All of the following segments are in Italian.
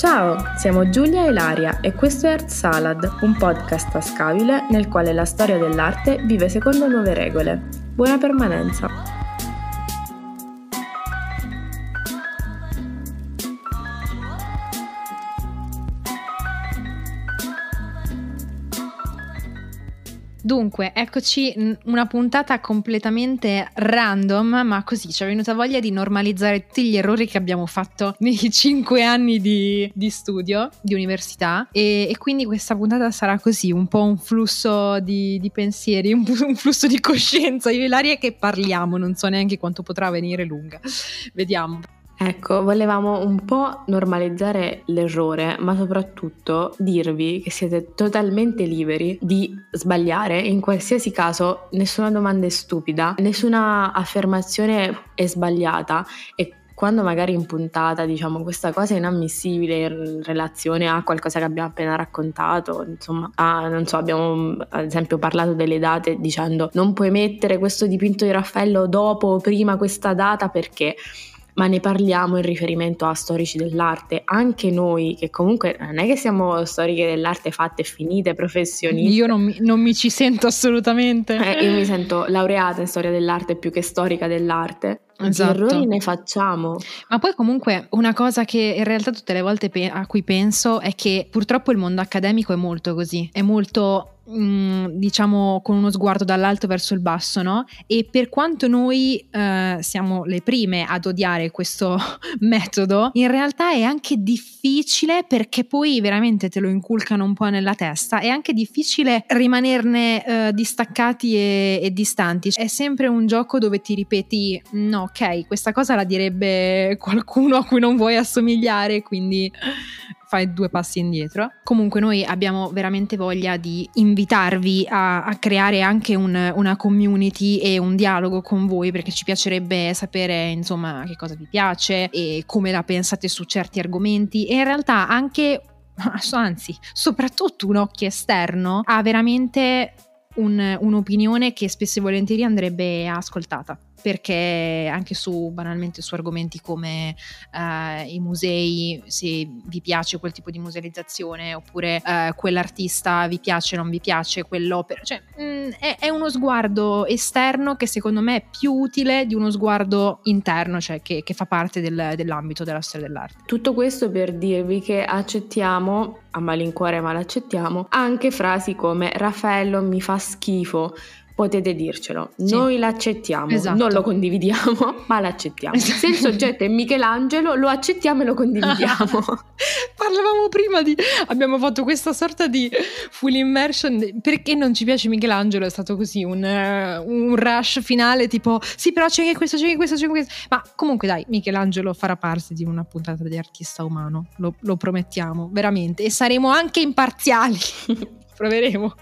Ciao, siamo Giulia e Laria e questo è Art Salad, un podcast tascabile nel quale la storia dell'arte vive secondo nuove regole. Buona permanenza! Dunque, eccoci una puntata completamente random, ma così ci è venuta voglia di normalizzare tutti gli errori che abbiamo fatto nei cinque anni di, di studio, di università, e, e, quindi questa puntata sarà così, un po' un flusso di, di pensieri, un, un, flusso di coscienza. Io e Ilaria che parliamo, non so neanche quanto potrà venire lunga. Vediamo. Ecco, volevamo un po' normalizzare l'errore, ma soprattutto dirvi che siete totalmente liberi di sbagliare. In qualsiasi caso, nessuna domanda è stupida, nessuna affermazione è sbagliata e quando magari in puntata diciamo questa cosa è inammissibile in relazione a qualcosa che abbiamo appena raccontato, insomma, ah, non so, abbiamo ad esempio parlato delle date dicendo non puoi mettere questo dipinto di Raffaello dopo o prima questa data perché ma ne parliamo in riferimento a storici dell'arte. Anche noi, che comunque non è che siamo storiche dell'arte fatte e finite, professionisti. Io non mi, non mi ci sento assolutamente. Eh, io mi sento laureata in storia dell'arte più che storica dell'arte. Esatto. Di errori ne facciamo. Ma poi comunque una cosa che in realtà tutte le volte pe- a cui penso è che purtroppo il mondo accademico è molto così, è molto Mm, diciamo con uno sguardo dall'alto verso il basso, no? E per quanto noi eh, siamo le prime ad odiare questo metodo, in realtà è anche difficile perché poi veramente te lo inculcano un po' nella testa, è anche difficile rimanerne eh, distaccati e, e distanti. È sempre un gioco dove ti ripeti, no, ok, questa cosa la direbbe qualcuno a cui non vuoi assomigliare, quindi fai due passi indietro. Comunque noi abbiamo veramente voglia di invitarvi a, a creare anche un, una community e un dialogo con voi perché ci piacerebbe sapere insomma che cosa vi piace e come la pensate su certi argomenti e in realtà anche anzi soprattutto un occhio esterno ha veramente un, un'opinione che spesso e volentieri andrebbe ascoltata perché anche su banalmente su argomenti come uh, i musei, se vi piace quel tipo di musealizzazione oppure uh, quell'artista vi piace non vi piace quell'opera, cioè mh, mm, è, è, uno sguardo esterno che secondo me è più utile di uno sguardo interno, cioè che, che fa parte del, dell'ambito della storia dell'arte. Tutto questo per dirvi che accettiamo a malincuore ma l'accettiamo anche frasi come Raffaello mi fa schifo potete dircelo. Sì. Noi l'accettiamo, esatto. non lo condividiamo, ma l'accettiamo. Esatto. Se il soggetto è Michelangelo, lo accettiamo e lo condividiamo. Parlavamo prima di... abbiamo fatto questa sorta di full immersion. Perché non ci piace Michelangelo? È stato così un, uh, un rush finale tipo sì però c'è anche questo, c'è anche questo, c'è anche questo. Ma comunque dai, Michelangelo farà parte di una puntata di artista umano, lo, lo promettiamo, veramente. E saremo anche imparziali. Proveremo.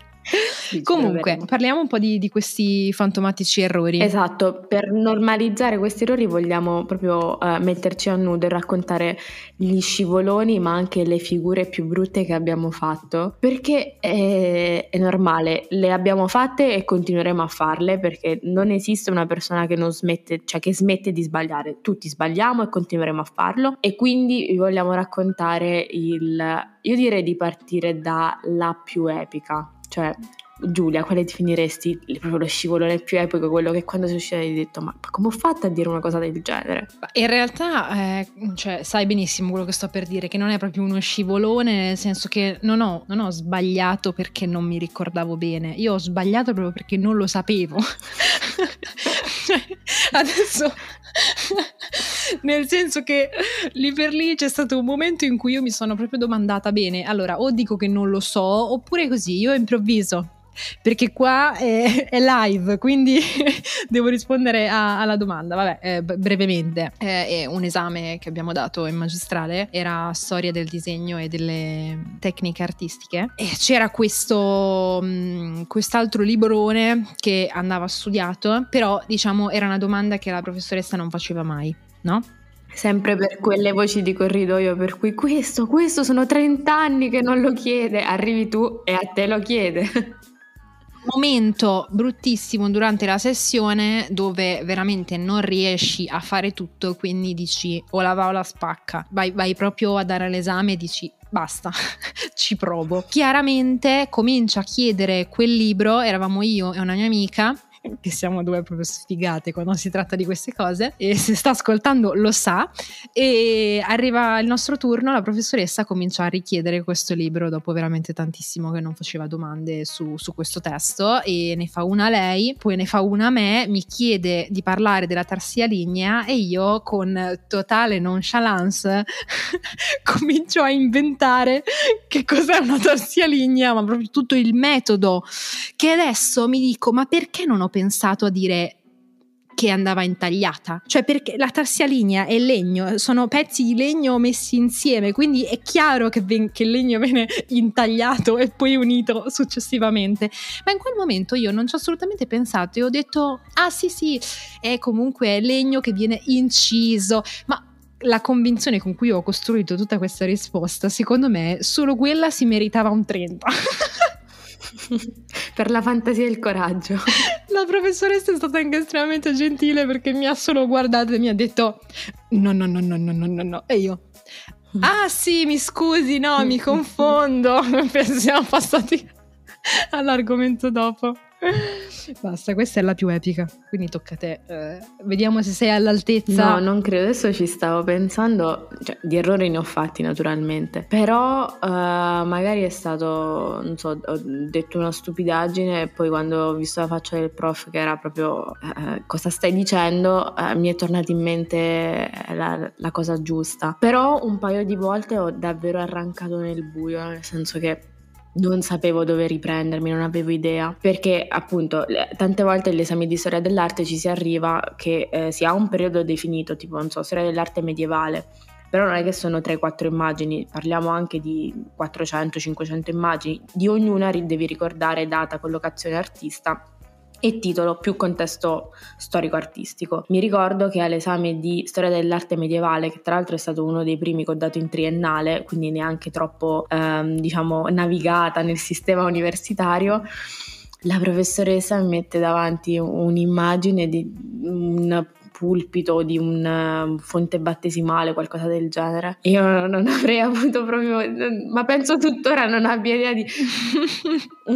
Comunque, parliamo un po' di, di, questi fantomatici errori. Esatto, per normalizzare questi errori vogliamo proprio uh, metterci a nudo e raccontare gli scivoloni, ma anche le figure più brutte che abbiamo fatto, perché è, è normale, le abbiamo fatte e continueremo a farle, perché non esiste una persona che non smette, cioè che smette di sbagliare, tutti sbagliamo e continueremo a farlo e quindi vi vogliamo raccontare il... Io direi di partire dalla più epica, cioè, Giulia, quale definiresti proprio lo scivolone più epico, quello che quando sei uscita hai detto ma, come ho fatto a dire una cosa del genere? In realtà, eh, cioè, sai benissimo quello che sto per dire, che non è proprio uno scivolone, nel senso che non ho, non ho sbagliato perché non mi ricordavo bene, io ho sbagliato proprio perché non lo sapevo. cioè, adesso... nel senso che lì per lì c'è stato un momento in cui io mi sono proprio domandata bene, allora o dico che non lo so oppure così, io improvviso perché qua è, è live, quindi devo rispondere a, alla domanda. Vabbè, eh, brevemente, eh, un esame che abbiamo dato in magistrale era storia del disegno e delle tecniche artistiche e c'era questo, mh, mm, quest'altro librone che andava studiato, però diciamo era una domanda che la professoressa non faceva mai, no? Sempre per quelle voci di corridoio per cui questo, questo sono 30 anni che non lo chiede, arrivi tu e a te lo chiede. momento bruttissimo durante la sessione dove veramente non riesci a fare tutto, quindi dici o la va o la spacca, vai, vai proprio a dare l'esame e dici basta, ci provo. Chiaramente comincia a chiedere quel libro, eravamo io e una mia amica, che siamo due proprio sfigate quando si tratta di queste cose. E se sta ascoltando lo sa. E arriva il nostro turno la professoressa comincia a richiedere questo libro dopo veramente tantissimo che non faceva domande su, su questo testo. E ne fa una lei poi ne fa una a me mi chiede di parlare della terza linea e io con totale nonchalance comincio a inventare che cos'è una terza linea ma proprio tutto il metodo. Che adesso mi dico ma perché non ho pensato a dire che andava intagliata, cioè perché la linea è legno, sono pezzi di legno messi insieme, quindi è chiaro che, ven- che, il legno viene intagliato e poi unito successivamente. Ma in quel momento io non ci ho assolutamente pensato e ho detto, ah sì sì, è comunque legno che viene inciso, ma la convinzione con cui ho costruito tutta questa risposta, secondo me, solo quella si meritava un 30. per la fantasia e il coraggio. La professoressa è stata anche estremamente gentile perché mi ha solo guardato e mi ha detto no, no, no, no, no, no, no, no. E io, ah sì, mi scusi, no, mi confondo. Siamo passati all'argomento dopo. Basta, questa è la più epica, quindi tocca a te. Eh, vediamo se sei all'altezza. No, non credo, adesso ci stavo pensando, cioè, di errori ne ho fatti naturalmente, però uh, magari è stato, non so, ho detto una stupidaggine e poi quando ho visto la faccia del prof che era proprio uh, cosa stai dicendo, uh, mi è tornata in mente la, la cosa giusta. Però un paio di volte ho davvero arrancato nel buio, nel senso che non sapevo dove riprendermi, non avevo idea, perché appunto tante volte agli esami di storia dell'arte ci si arriva che eh, si ha un periodo definito, tipo non so, storia dell'arte medievale, però non è che sono 3-4 immagini, parliamo anche di 400-500 immagini, di ognuna devi ricordare data, collocazione artista e titolo più contesto storico-artistico. Mi ricordo che all'esame di storia dell'arte medievale, che tra l'altro è stato uno dei primi che ho dato in triennale, quindi neanche troppo ehm, diciamo navigata nel sistema universitario, la professoressa mi mette davanti un'immagine di un pulpito di un uh, fonte battesimale, qualcosa del genere. Io non avrei avuto proprio, ma penso tuttora non abbia idea di...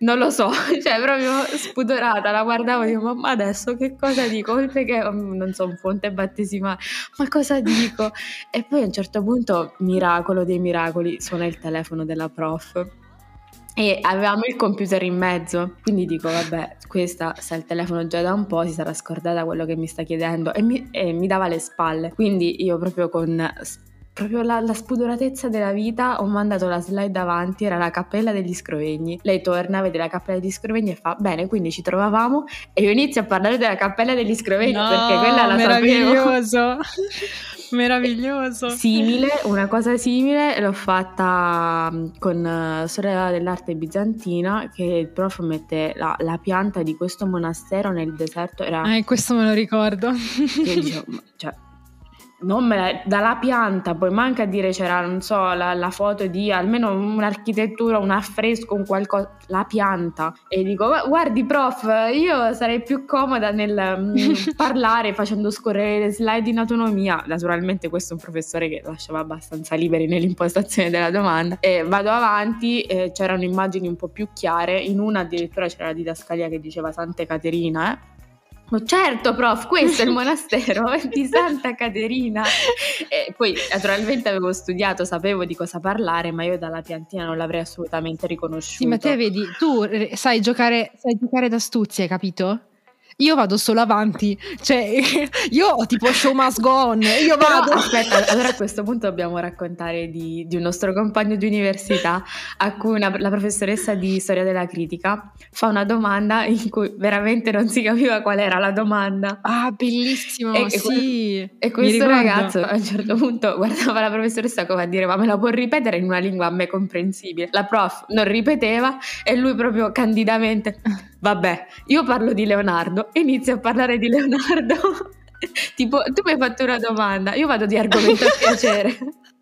non lo so, cioè proprio spudorata, la guardavo e dico, ma adesso che cosa dico? Oltre che, um, non so, un fonte battesimale, ma cosa dico? E poi a un certo punto, miracolo dei miracoli, suona il telefono della prof e avevamo il computer in mezzo, quindi dico vabbè, questa sa il telefono già da un po', si sarà scordata quello che mi sta chiedendo e mi, e mi dava le spalle. Quindi io proprio con proprio la, la, spudoratezza della vita, ho mandato la slide avanti, era la cappella degli scrovegni. Lei torna, vede la cappella degli scrovegni e fa, bene, quindi ci trovavamo e io inizio a parlare della cappella degli scrovegni no, perché quella la meraviglioso. sapevo. Meraviglioso. Simile, una cosa simile l'ho fatta mm, con uh, Sorella dell'arte bizantina che il prof mette la, la, pianta di questo monastero nel deserto. Era... Eh, questo me lo ricordo. Io dicevo, cioè, non me la, dalla pianta, poi manca a dire c'era, non so, la, la, foto di almeno un'architettura, un affresco, un qualcosa, la pianta. E dico, guardi prof, io sarei più comoda nel parlare facendo scorrere le slide in autonomia. Naturalmente questo è un professore che lasciava abbastanza liberi nell'impostazione della domanda. E vado avanti, eh, c'erano immagini un po' più chiare, in una addirittura c'era la didascalia che diceva Santa Caterina, eh certo, prof, questo è il monastero di Santa Caterina. E poi, naturalmente, avevo studiato, sapevo di cosa parlare, ma io dalla piantina non l'avrei assolutamente riconosciuto. Sì, ma te vedi, tu eh, sai giocare, sai giocare d'astuzia, hai capito? Io vado solo avanti, cioè io ho tipo show must go on, io vado. Però, aspetta, allora a questo punto dobbiamo raccontare di, di un nostro compagno di università a cui una, la professoressa di storia della critica fa una domanda in cui veramente non si capiva qual era la domanda. Ah, bellissimo, e, sì. E, e questo ragazzo a un certo punto guardava la professoressa come a dire ma me la può ripetere in una lingua a me comprensibile. La prof non ripeteva e lui proprio candidamente Vabbè, io parlo di Leonardo e inizio a parlare di Leonardo. tipo, tu mi hai fatto una domanda, io vado di argomento a piacere.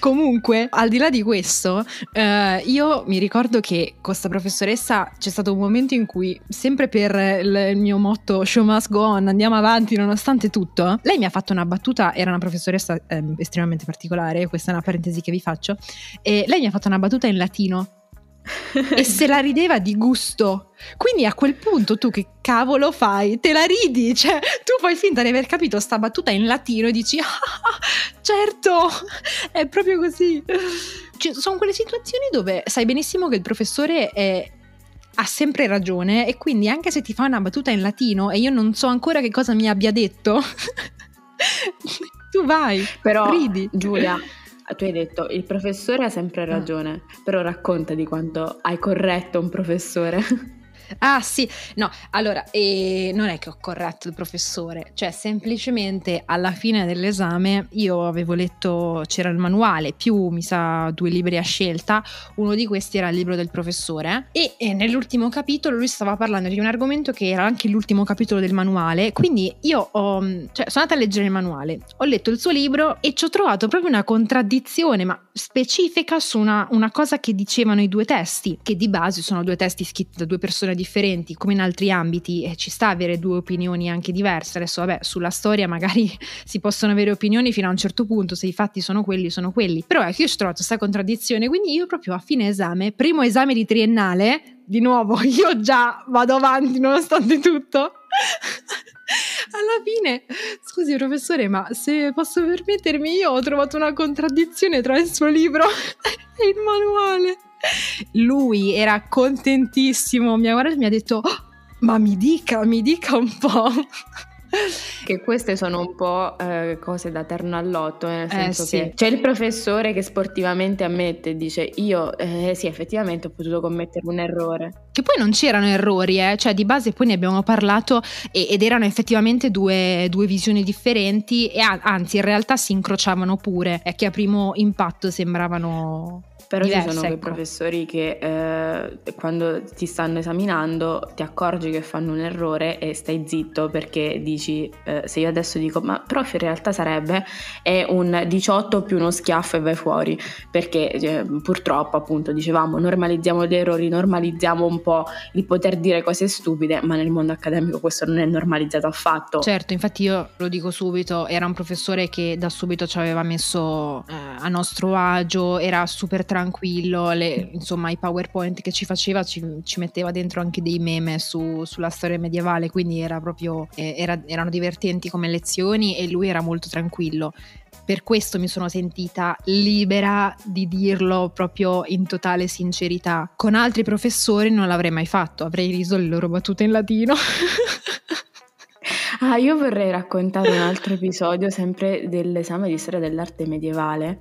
Comunque, al di là di questo, eh, io mi ricordo che con questa professoressa c'è stato un momento in cui, sempre per il, mio motto show must go on, andiamo avanti nonostante tutto, lei mi ha fatto una battuta, era una professoressa eh, estremamente particolare, questa è una parentesi che vi faccio, e lei mi ha fatto una battuta in latino e se la rideva di gusto. Quindi a quel punto tu che cavolo fai? Te la ridi? Cioè, tu fai finta di aver capito sta battuta in latino e dici, ah, certo, è proprio così. Cioè, sono quelle situazioni dove sai benissimo che il professore è, ha sempre ragione e quindi anche se ti fa una battuta in latino e io non so ancora che cosa mi abbia detto, tu vai, però ridi. Giulia, tu hai detto il professore ha sempre ah. ragione, però racconta di quanto hai corretto un professore. Ah sì, no, allora, eh, non è che ho corretto il professore, cioè semplicemente alla fine dell'esame io avevo letto, c'era il manuale, più mi sa due libri a scelta, uno di questi era il libro del professore e, e nell'ultimo capitolo lui stava parlando di un argomento che era anche l'ultimo capitolo del manuale, quindi io ho, cioè, sono andata a leggere il manuale, ho letto il suo libro e ci ho trovato proprio una contraddizione, ma specifica su una, una cosa che dicevano i due testi, che di base sono due testi scritti da due persone differenti come in altri ambiti ci sta avere due opinioni anche diverse. Adesso vabbè, sulla storia magari si possono avere opinioni fino a un certo punto, se i fatti sono quelli, sono quelli. Però che io ho trovato questa contraddizione, quindi io proprio a fine esame, primo esame di triennale, di nuovo io già vado avanti nonostante tutto. Alla fine, scusi professore, ma se posso permettermi, io ho trovato una contraddizione tra il suo libro e il manuale. Lui era contentissimo, mi ha guardato e mi ha detto, oh, ma mi dica, mi dica un po'. Che queste sono un po' eh, cose da terno all'otto, nel eh, senso eh, sì. che c'è il professore che sportivamente ammette e dice io eh, sì effettivamente ho potuto commettere un errore. Che poi non c'erano errori, eh? cioè di base poi ne abbiamo parlato e, ed erano effettivamente due, due visioni differenti e anzi in realtà si incrociavano pure, è che a primo impatto sembravano però diverse, ci sono ecco. quei professori che eh, quando ti stanno esaminando ti accorgi che fanno un errore e stai zitto perché dici, eh, se io adesso dico, ma prof in realtà sarebbe, è un 18 più uno schiaffo e vai fuori, perché eh, purtroppo appunto dicevamo normalizziamo gli errori, normalizziamo un po' il poter dire cose stupide, ma nel mondo accademico questo non è normalizzato affatto. Certo, infatti io lo dico subito, era un professore che da subito ci aveva messo eh, a nostro agio, era super tranquillo tranquillo, le, insomma i PowerPoint che ci faceva ci, ci metteva dentro anche dei meme su, sulla storia medievale, quindi era proprio, eh, era, erano divertenti come lezioni e lui era molto tranquillo. Per questo mi sono sentita libera di dirlo proprio in totale sincerità. Con altri professori non l'avrei mai fatto, avrei riso le loro battute in latino. Ah, io vorrei raccontare un altro episodio sempre dell'esame di storia dell'arte medievale,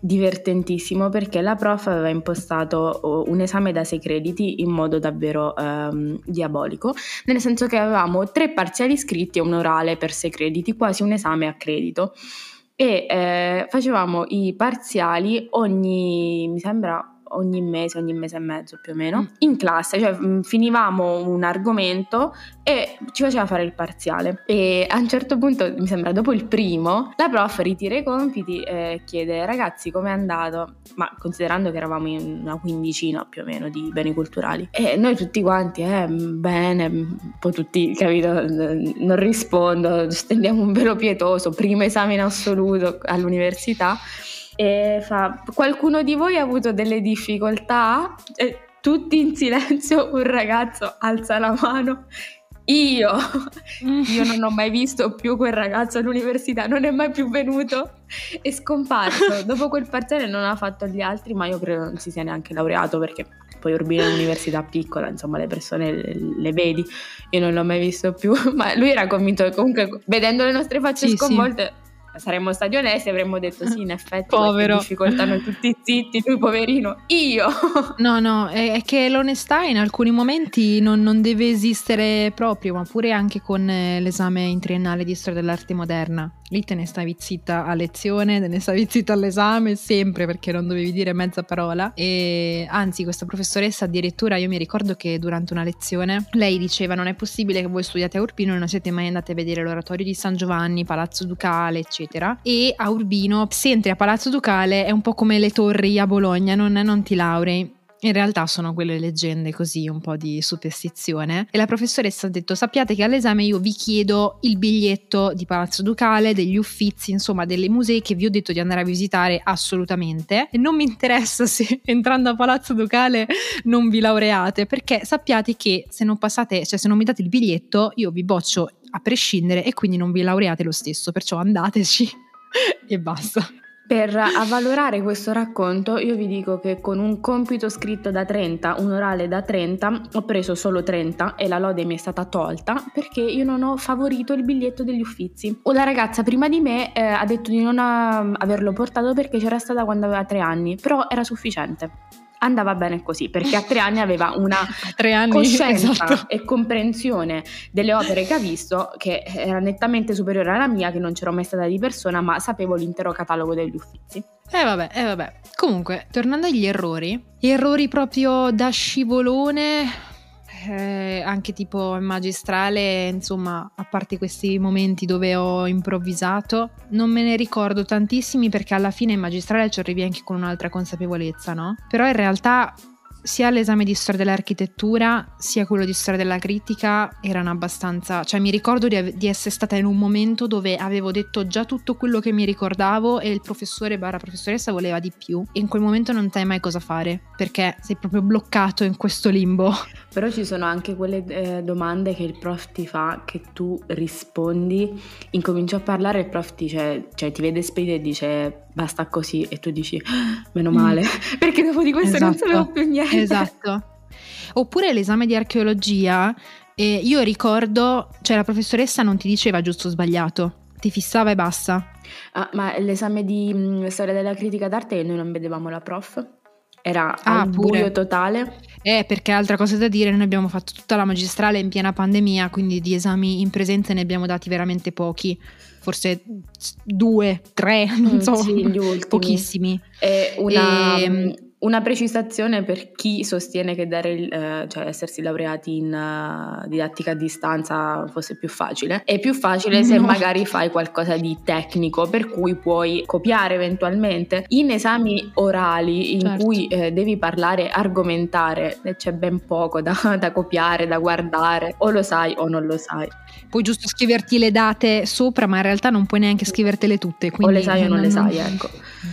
divertentissimo perché la prof aveva impostato un esame da 6 crediti in modo davvero ehm, diabolico, nel senso che avevamo tre parziali scritti e un orale per 6 crediti, quasi un esame a credito. E eh, facevamo i parziali ogni, mi sembra, ogni mese, ogni mese e mezzo più o meno, mm. in classe, cioè mm, finivamo un argomento e ci faceva fare il parziale. E a un certo punto, mi sembra dopo il primo, la prof ritira i compiti e chiede ragazzi com'è andato, ma considerando che eravamo in una quindicina più o meno di beni culturali. E noi tutti quanti, eh, bene, un po' tutti, capito, non rispondo, stendiamo un velo pietoso, primo esame in assoluto all'università e fa qualcuno di voi ha avuto delle difficoltà? E tutti in silenzio un ragazzo alza la mano. Io, io non ho mai visto più quel ragazzo all'università, non è mai più venuto, è scomparso. Dopo quel parziale non ha fatto gli altri, ma io credo non si sia neanche laureato perché poi Urbino è un'università piccola, insomma le persone le, le, vedi, io non l'ho mai visto più, ma lui era convinto che comunque vedendo le nostre facce sì, sconvolte... Sì saremmo stati onesti avremmo detto sì in effetti povero. difficoltà noi tutti zitti lui poverino io. No no è, che l'onestà in alcuni momenti non, non, deve esistere proprio ma pure anche con eh, l'esame in triennale di storia dell'arte moderna Lì te ne stavi zitta a lezione, te ne stavi zitta all'esame, sempre perché non dovevi dire mezza parola. E anzi, questa professoressa addirittura, io mi ricordo che durante una lezione lei diceva: Non è possibile che voi studiate a Urbino e non siete mai andati a vedere l'oratorio di San Giovanni, Palazzo Ducale, eccetera. E a Urbino, se entri a Palazzo Ducale, è un po' come le torri a Bologna, non, non ti laurei in realtà sono quelle leggende così, un po' di superstizione. E la professoressa ha detto: Sappiate che all'esame io vi chiedo il biglietto di Palazzo Ducale, degli uffizi, insomma, delle musei che vi ho detto di andare a visitare assolutamente. E non mi interessa se entrando a Palazzo Ducale non vi laureate, perché sappiate che se non passate, cioè se non mi date il biglietto, io vi boccio a prescindere e quindi non vi laureate lo stesso. Perciò andateci e basta. Per avvalorare questo racconto io vi dico che con un compito scritto da 30, un orale da 30, ho preso solo 30 e la lode mi è stata tolta perché io non ho favorito il biglietto degli uffizi. La ragazza prima di me eh, ha detto di non averlo portato perché c'era stata quando aveva 3 anni, però era sufficiente andava bene così, perché a tre anni aveva una anni, coscienza esatto. e comprensione delle opere che ha visto che era nettamente superiore alla mia, che non c'ero mai stata di persona, ma sapevo l'intero catalogo degli uffizi. Eh vabbè, eh vabbè. Comunque, tornando agli errori, errori proprio da scivolone eh, anche tipo magistrale, insomma, a parte questi momenti dove ho improvvisato, non me ne ricordo tantissimi perché alla fine in magistrale ci arrivi anche con un'altra consapevolezza, no? Però in realtà sia l'esame di storia dell'architettura sia quello di storia della critica erano abbastanza, cioè mi ricordo di, di, essere stata in un momento dove avevo detto già tutto quello che mi ricordavo e il professore barra professoressa voleva di più e in quel momento non sai mai cosa fare perché sei proprio bloccato in questo limbo. Però ci sono anche quelle eh, domande che il prof ti fa che tu rispondi, incominci a parlare e il prof dice, cioè ti vede spedire e dice basta così e tu dici ah, meno male mm. perché dopo di questo esatto. non sapevo più niente. Esatto. Oppure l'esame di archeologia, eh, io ricordo, cioè la professoressa non ti diceva giusto o sbagliato, ti fissava e basta. Ah, ma l'esame di mh, mm, storia della critica d'arte noi non vedevamo la prof? Era ah, al pure. buio totale? Eh, perché altra cosa da dire, noi abbiamo fatto tutta la magistrale in piena pandemia, quindi di esami in presenza ne abbiamo dati veramente pochi forse due, tre, non mm, so, sì, pochissimi. E una, e, mm, una precisazione per chi sostiene che dare il, eh, cioè essersi laureati in uh, didattica a distanza fosse più facile. È più facile no. se magari fai qualcosa di tecnico, per cui puoi copiare eventualmente. In esami orali in certo. cui eh, devi parlare, argomentare, c'è ben poco da, da copiare, da guardare, o lo sai o non lo sai. Puoi giusto scriverti le date sopra, ma in realtà non puoi neanche scrivertele tutte. o le sai o non, non le sai, ecco.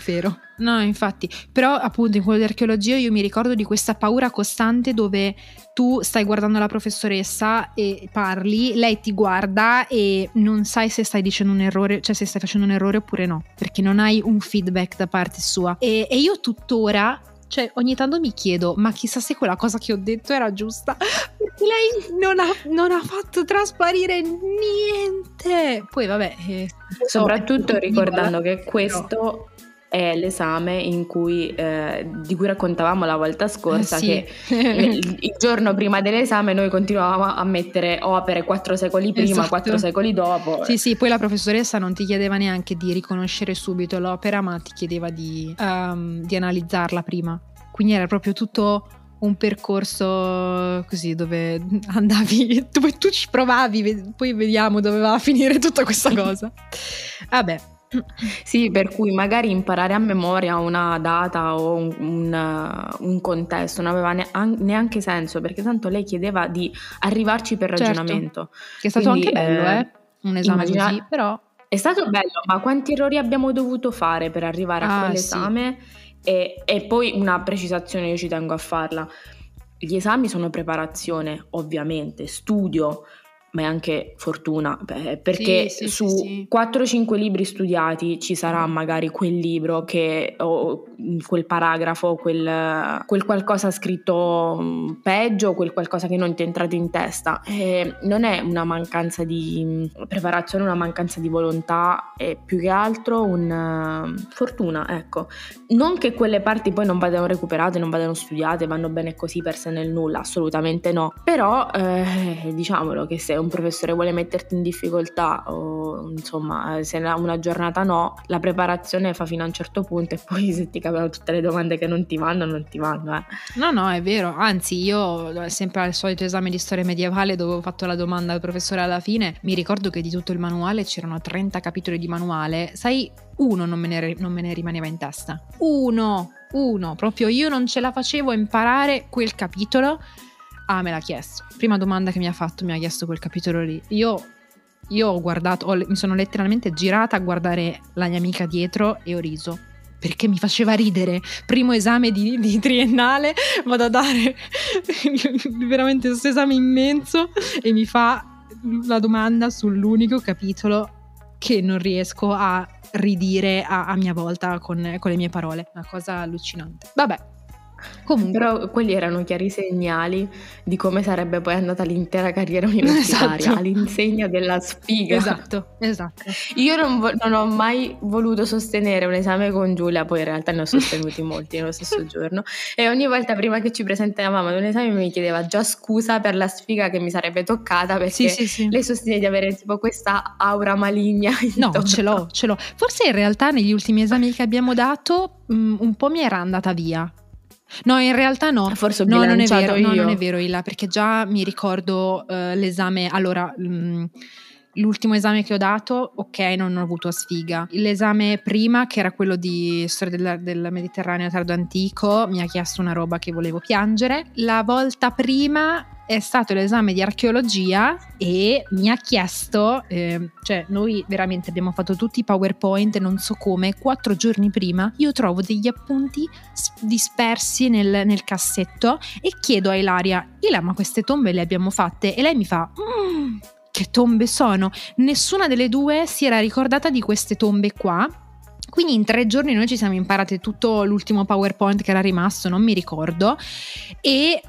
Vero. No, infatti, però appunto in quello di archeologia io mi ricordo di questa paura costante dove tu stai guardando la professoressa e parli, lei ti guarda e non sai se stai dicendo un errore, cioè se stai facendo un errore oppure no, perché non hai un feedback da parte sua. E, e io tuttora cioè, ogni tanto mi chiedo, ma chissà se quella cosa che ho detto era giusta. Perché lei non ha, non ha fatto trasparire niente. Poi, vabbè. Eh, Soprattutto so, ricordando che questo è l'esame cui, eh, di cui raccontavamo la volta scorsa, eh sì. che il, il, giorno prima dell'esame noi continuavamo a mettere opere quattro secoli prima, esatto. quattro secoli dopo. Sì, sì, poi la professoressa non ti chiedeva neanche di riconoscere subito l'opera, ma ti chiedeva di, um, di analizzarla prima. Quindi era proprio tutto un percorso così dove andavi, dove tu ci provavi, poi vediamo dove va a finire tutta questa cosa. Vabbè, sì, per cui magari imparare a memoria una data o un, un, un contesto non aveva neanche senso perché tanto lei chiedeva di arrivarci per certo, ragionamento. Che è stato Quindi, anche bello, eh, eh? Un esame immagina- così, però... È stato bello, ma quanti errori abbiamo dovuto fare per arrivare a ah, quell'esame? Sì. E, e poi una precisazione, io ci tengo a farla. Gli esami sono preparazione, ovviamente, studio, ma è anche fortuna, perché sì, sì, su sì, 4-5 libri studiati ci sarà magari quel libro che, o quel paragrafo, quel, quel qualcosa scritto mm, peggio, quel qualcosa che non ti è entrato in testa. E non è una mancanza di mm, preparazione, una mancanza di volontà, è più che altro una mm, fortuna, ecco. Non che quelle parti poi non vadano recuperate, non vadano studiate, vanno bene così per sé nel nulla, assolutamente no. Però eh, diciamolo che se un professore vuole metterti in difficoltà o insomma se una giornata no, la preparazione fa fino a un certo punto e poi se ti capitano tutte le domande che non ti vanno, non ti vanno. Eh. No, no, è vero, anzi io sempre al solito esame di storia medievale dove ho fatto la domanda al professore alla fine, mi ricordo che di tutto il manuale c'erano 30 capitoli di manuale, sai, uno non me ne, non me ne rimaneva in testa, uno, uno, proprio io non ce la facevo a imparare quel capitolo Ah, me l'ha chiesto. Prima domanda che mi ha fatto, mi ha chiesto quel capitolo lì. Io, io ho guardato, ho, mi sono letteralmente girata a guardare la mia amica dietro e ho riso. Perché mi faceva ridere. Primo esame di, di triennale, vado a dare veramente questo esame immenso e mi fa la domanda sull'unico capitolo che non riesco a ridire a, a mia volta con, con le mie parole. Una cosa allucinante. Vabbè, Comunque. Però quelli erano chiari segnali di come sarebbe poi andata l'intera carriera universitaria, esatto. all'insegna della sfiga. Esatto, esatto. Io non, vo- non, ho mai voluto sostenere un esame con Giulia, poi in realtà ne ho sostenuti molti nello stesso giorno, e ogni volta prima che ci presentavamo ad un esame mi chiedeva già scusa per la sfiga che mi sarebbe toccata, perché sì, sì, sì. lei sostiene di avere tipo questa aura maligna. No, ce l'ho, ce l'ho. Forse in realtà negli ultimi esami che abbiamo dato mh, mm, un po' mi era andata via No, in realtà no. Forse ho no, non è vero, io. no, non è vero, Ila, perché già mi ricordo uh, l'esame. Allora, mh, mm, l'ultimo esame che ho dato, ok, non ho avuto sfiga. L'esame prima, che era quello di storia del, del Mediterraneo tardo antico, mi ha chiesto una roba che volevo piangere. La volta prima è stato l'esame di archeologia e mi ha chiesto, eh, cioè noi veramente abbiamo fatto tutti i PowerPoint, non so come, quattro giorni prima io trovo degli appunti dispersi nel, nel cassetto e chiedo a Ilaria, Ila ma queste tombe le abbiamo fatte? E lei mi fa... Mm, che tombe sono? Nessuna delle due si era ricordata di queste tombe qua. Quindi in tre giorni noi ci siamo imparate tutto l'ultimo PowerPoint che era rimasto, non mi ricordo, e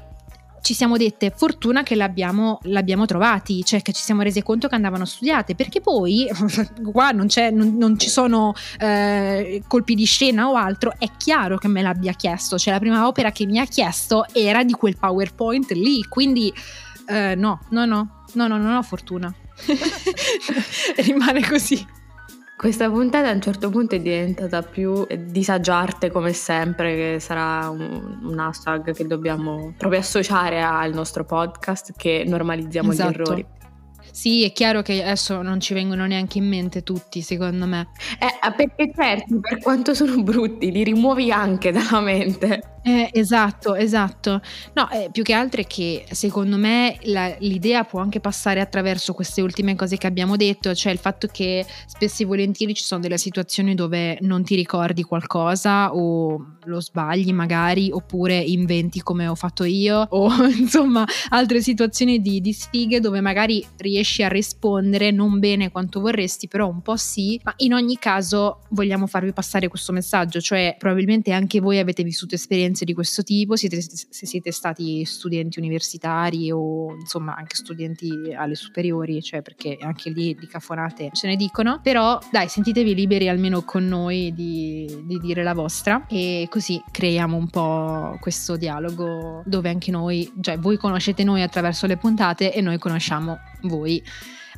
ci siamo dette fortuna che l'abbiamo, l'abbiamo, trovati, cioè che ci siamo resi conto che andavano studiate, perché poi qua non, non, non ci sono eh, colpi di scena o altro, è chiaro che me l'abbia chiesto, cioè la prima opera che mi ha chiesto era di quel PowerPoint lì, quindi eh, no, no, no, no, no, non ho fortuna. Rimane così. Questa puntata a un certo punto è diventata più disagiarte come sempre, che sarà un, un hashtag che dobbiamo proprio associare al nostro podcast che normalizziamo esatto. gli errori. Sì, è chiaro che adesso non ci vengono neanche in mente tutti, secondo me. Eh, perché certi, per quanto sono brutti, li rimuovi anche dalla mente. Eh, esatto, esatto. No, eh, più che altro è che secondo me la, l'idea può anche passare attraverso queste ultime cose che abbiamo detto, cioè il fatto che spesso e volentieri ci sono delle situazioni dove non ti ricordi qualcosa o lo sbagli magari, oppure inventi come ho fatto io, o insomma altre situazioni di, di sfighe dove magari riesci a rispondere non bene quanto vorresti, però un po' sì, ma in ogni caso vogliamo farvi passare questo messaggio, cioè probabilmente anche voi avete vissuto esperienze esperienze di questo tipo, siete, se siete stati studenti universitari o insomma anche studenti alle superiori, cioè perché anche lì di cafonate ce ne dicono, però dai sentitevi liberi almeno con noi di, di dire la vostra. E così creiamo un po' questo dialogo dove anche noi, cioè voi conoscete noi attraverso le puntate e noi conosciamo voi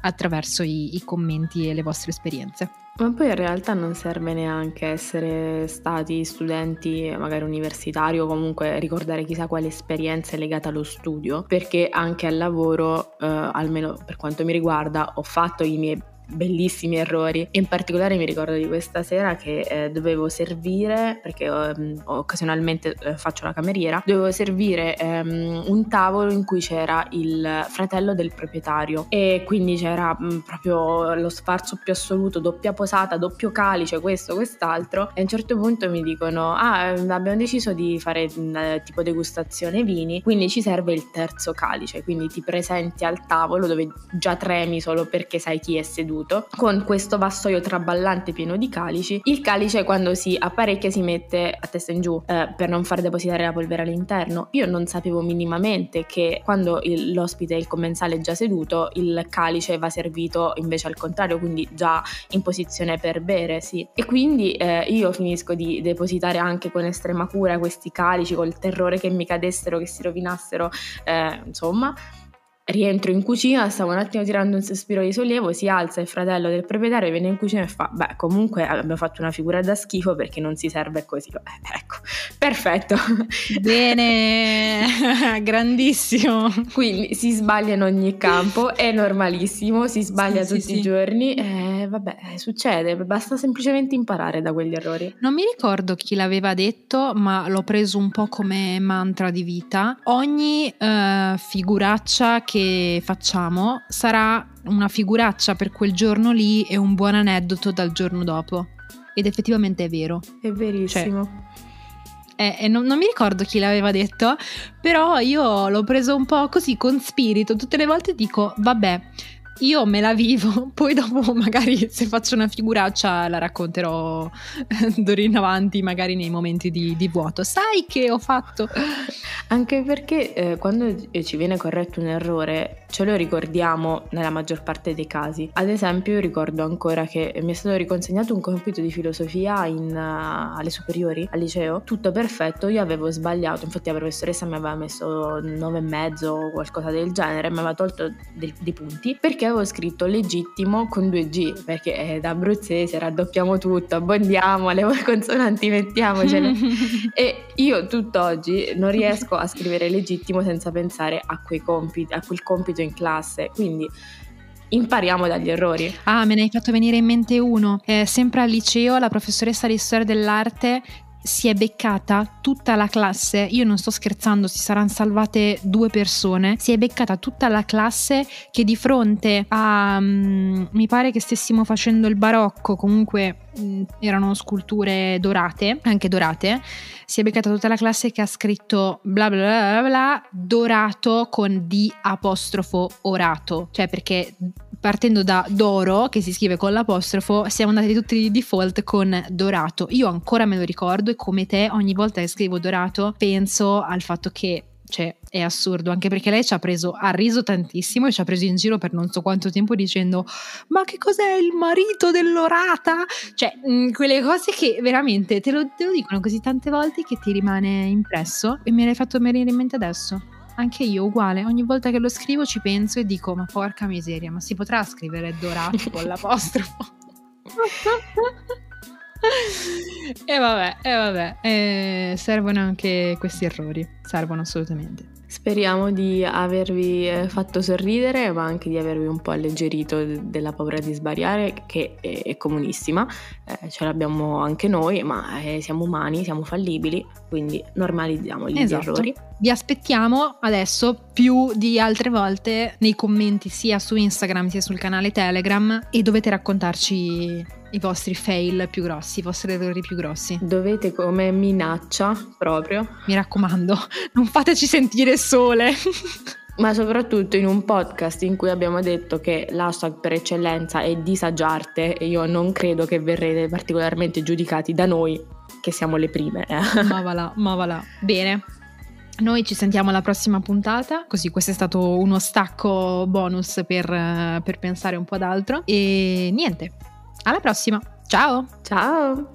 attraverso i, i commenti e le vostre esperienze. Ma poi in realtà non serve neanche essere stati studenti, magari universitari o comunque ricordare chissà quale esperienza è legata allo studio, perché anche al lavoro, eh, almeno per quanto mi riguarda, ho fatto i miei bellissimi errori. In particolare mi ricordo di questa sera che eh, dovevo servire, perché um, occasionalmente eh, faccio la cameriera, dovevo servire um, un tavolo in cui c'era il fratello del proprietario e quindi c'era um, proprio lo sfarzo più assoluto, doppia posata, doppio calice, questo, quest'altro e a un certo punto mi dicono ah abbiamo deciso di fare uh, tipo degustazione vini, quindi ci serve il terzo calice, quindi ti presenti al tavolo dove già tremi solo perché sai chi è seduto seduto con questo vassoio traballante pieno di calici. Il calice quando si apparecchia si mette a testa in giù eh, per non far depositare la polvere all'interno. Io non sapevo minimamente che quando il, l'ospite, il commensale è già seduto, il calice va servito invece al contrario, quindi già in posizione per bere, sì. E quindi eh, io finisco di depositare anche con estrema cura questi calici, col terrore che mi cadessero, che si rovinassero, eh, insomma rientro in cucina, stavo un attimo tirando un sospiro di sollievo, si alza il fratello del proprietario, viene in cucina e fa, beh comunque abbiamo fatto una figura da schifo perché non si serve così. Eh, ecco, perfetto. Bene, grandissimo. Quindi si sbaglia in ogni campo, è normalissimo, si sbaglia sì, tutti sì, i giorni, eh, vabbè, succede, basta semplicemente imparare da quegli errori. Non mi ricordo chi l'aveva detto, ma l'ho preso un po' come mantra di vita. Ogni eh, figuraccia che che facciamo sarà una figuraccia per quel giorno lì e un buon aneddoto dal giorno dopo. Ed effettivamente è vero. È verissimo. Cioè, eh, non, non, mi ricordo chi l'aveva detto, però io l'ho preso un po' così con spirito. Tutte le volte dico, vabbè, io me la vivo, poi dopo magari se faccio una figuraccia la racconterò d'ora in avanti, magari nei momenti di, di vuoto. Sai che ho fatto? Anche perché eh, quando ci viene corretto un errore ce lo ricordiamo nella maggior parte dei casi. Ad esempio ricordo ancora che mi è stato riconsegnato un compito di filosofia in, uh, alle superiori, al liceo, tutto perfetto, io avevo sbagliato, infatti la professoressa mi aveva messo 9,5 o qualcosa del genere, mi aveva tolto dei, dei punti perché perché avevo scritto legittimo con due G, perché eh, da abruzzese raddoppiamo tutto, abbondiamo, le consonanti mettiamocele. e io tutt'oggi non riesco a scrivere legittimo senza pensare a quei compiti, a quel compito in classe. Quindi impariamo dagli errori. Ah, me ne hai fatto venire in mente uno. Eh, sempre al liceo la professoressa di storia dell'arte si è beccata tutta la classe, io non sto scherzando, si saranno salvate due persone, si è beccata tutta la classe che di fronte a, um, mi pare che stessimo facendo il barocco, comunque erano sculture dorate, anche dorate, si è beccata tutta la classe che ha scritto bla bla bla bla, bla dorato con D apostrofo orato, cioè perché partendo da Doro, che si scrive con l'apostrofo, siamo andati tutti di default con Dorato. Io ancora me lo ricordo e come te ogni volta che scrivo Dorato penso al fatto che cioè è assurdo anche perché lei ci ha preso ha riso tantissimo e ci ha preso in giro per non so quanto tempo dicendo ma che cos'è il marito dell'orata cioè mh, mm, quelle cose che veramente te lo, te lo, dicono così tante volte che ti rimane impresso e me l'hai fatto venire in mente adesso anche io uguale, ogni volta che lo scrivo ci penso e dico ma porca miseria, ma si potrà scrivere dorato con l'apostrofo? e vabbè, e vabbè, e servono anche questi errori, servono assolutamente. Speriamo di avervi eh, fatto sorridere, ma anche di avervi un po' alleggerito della paura di sbagliare, che è, comunissima, eh, ce l'abbiamo anche noi, ma eh, siamo umani, siamo fallibili, quindi normalizziamo gli esatto. errori. Vi aspettiamo adesso più di altre volte nei commenti sia su Instagram sia sul canale Telegram e dovete raccontarci i vostri fail più grossi, i vostri errori più grossi. Dovete come minaccia proprio. Mi raccomando, non fateci sentire sole. Ma soprattutto in un podcast in cui abbiamo detto che l'hashtag per eccellenza è disagiarte e io non credo che verrete particolarmente giudicati da noi, che siamo le prime. Eh. Ma va là, ma va là. Bene. Noi ci sentiamo alla prossima puntata, così questo è stato uno stacco bonus per, per pensare un po' ad altro. E niente, alla prossima. Ciao. Ciao.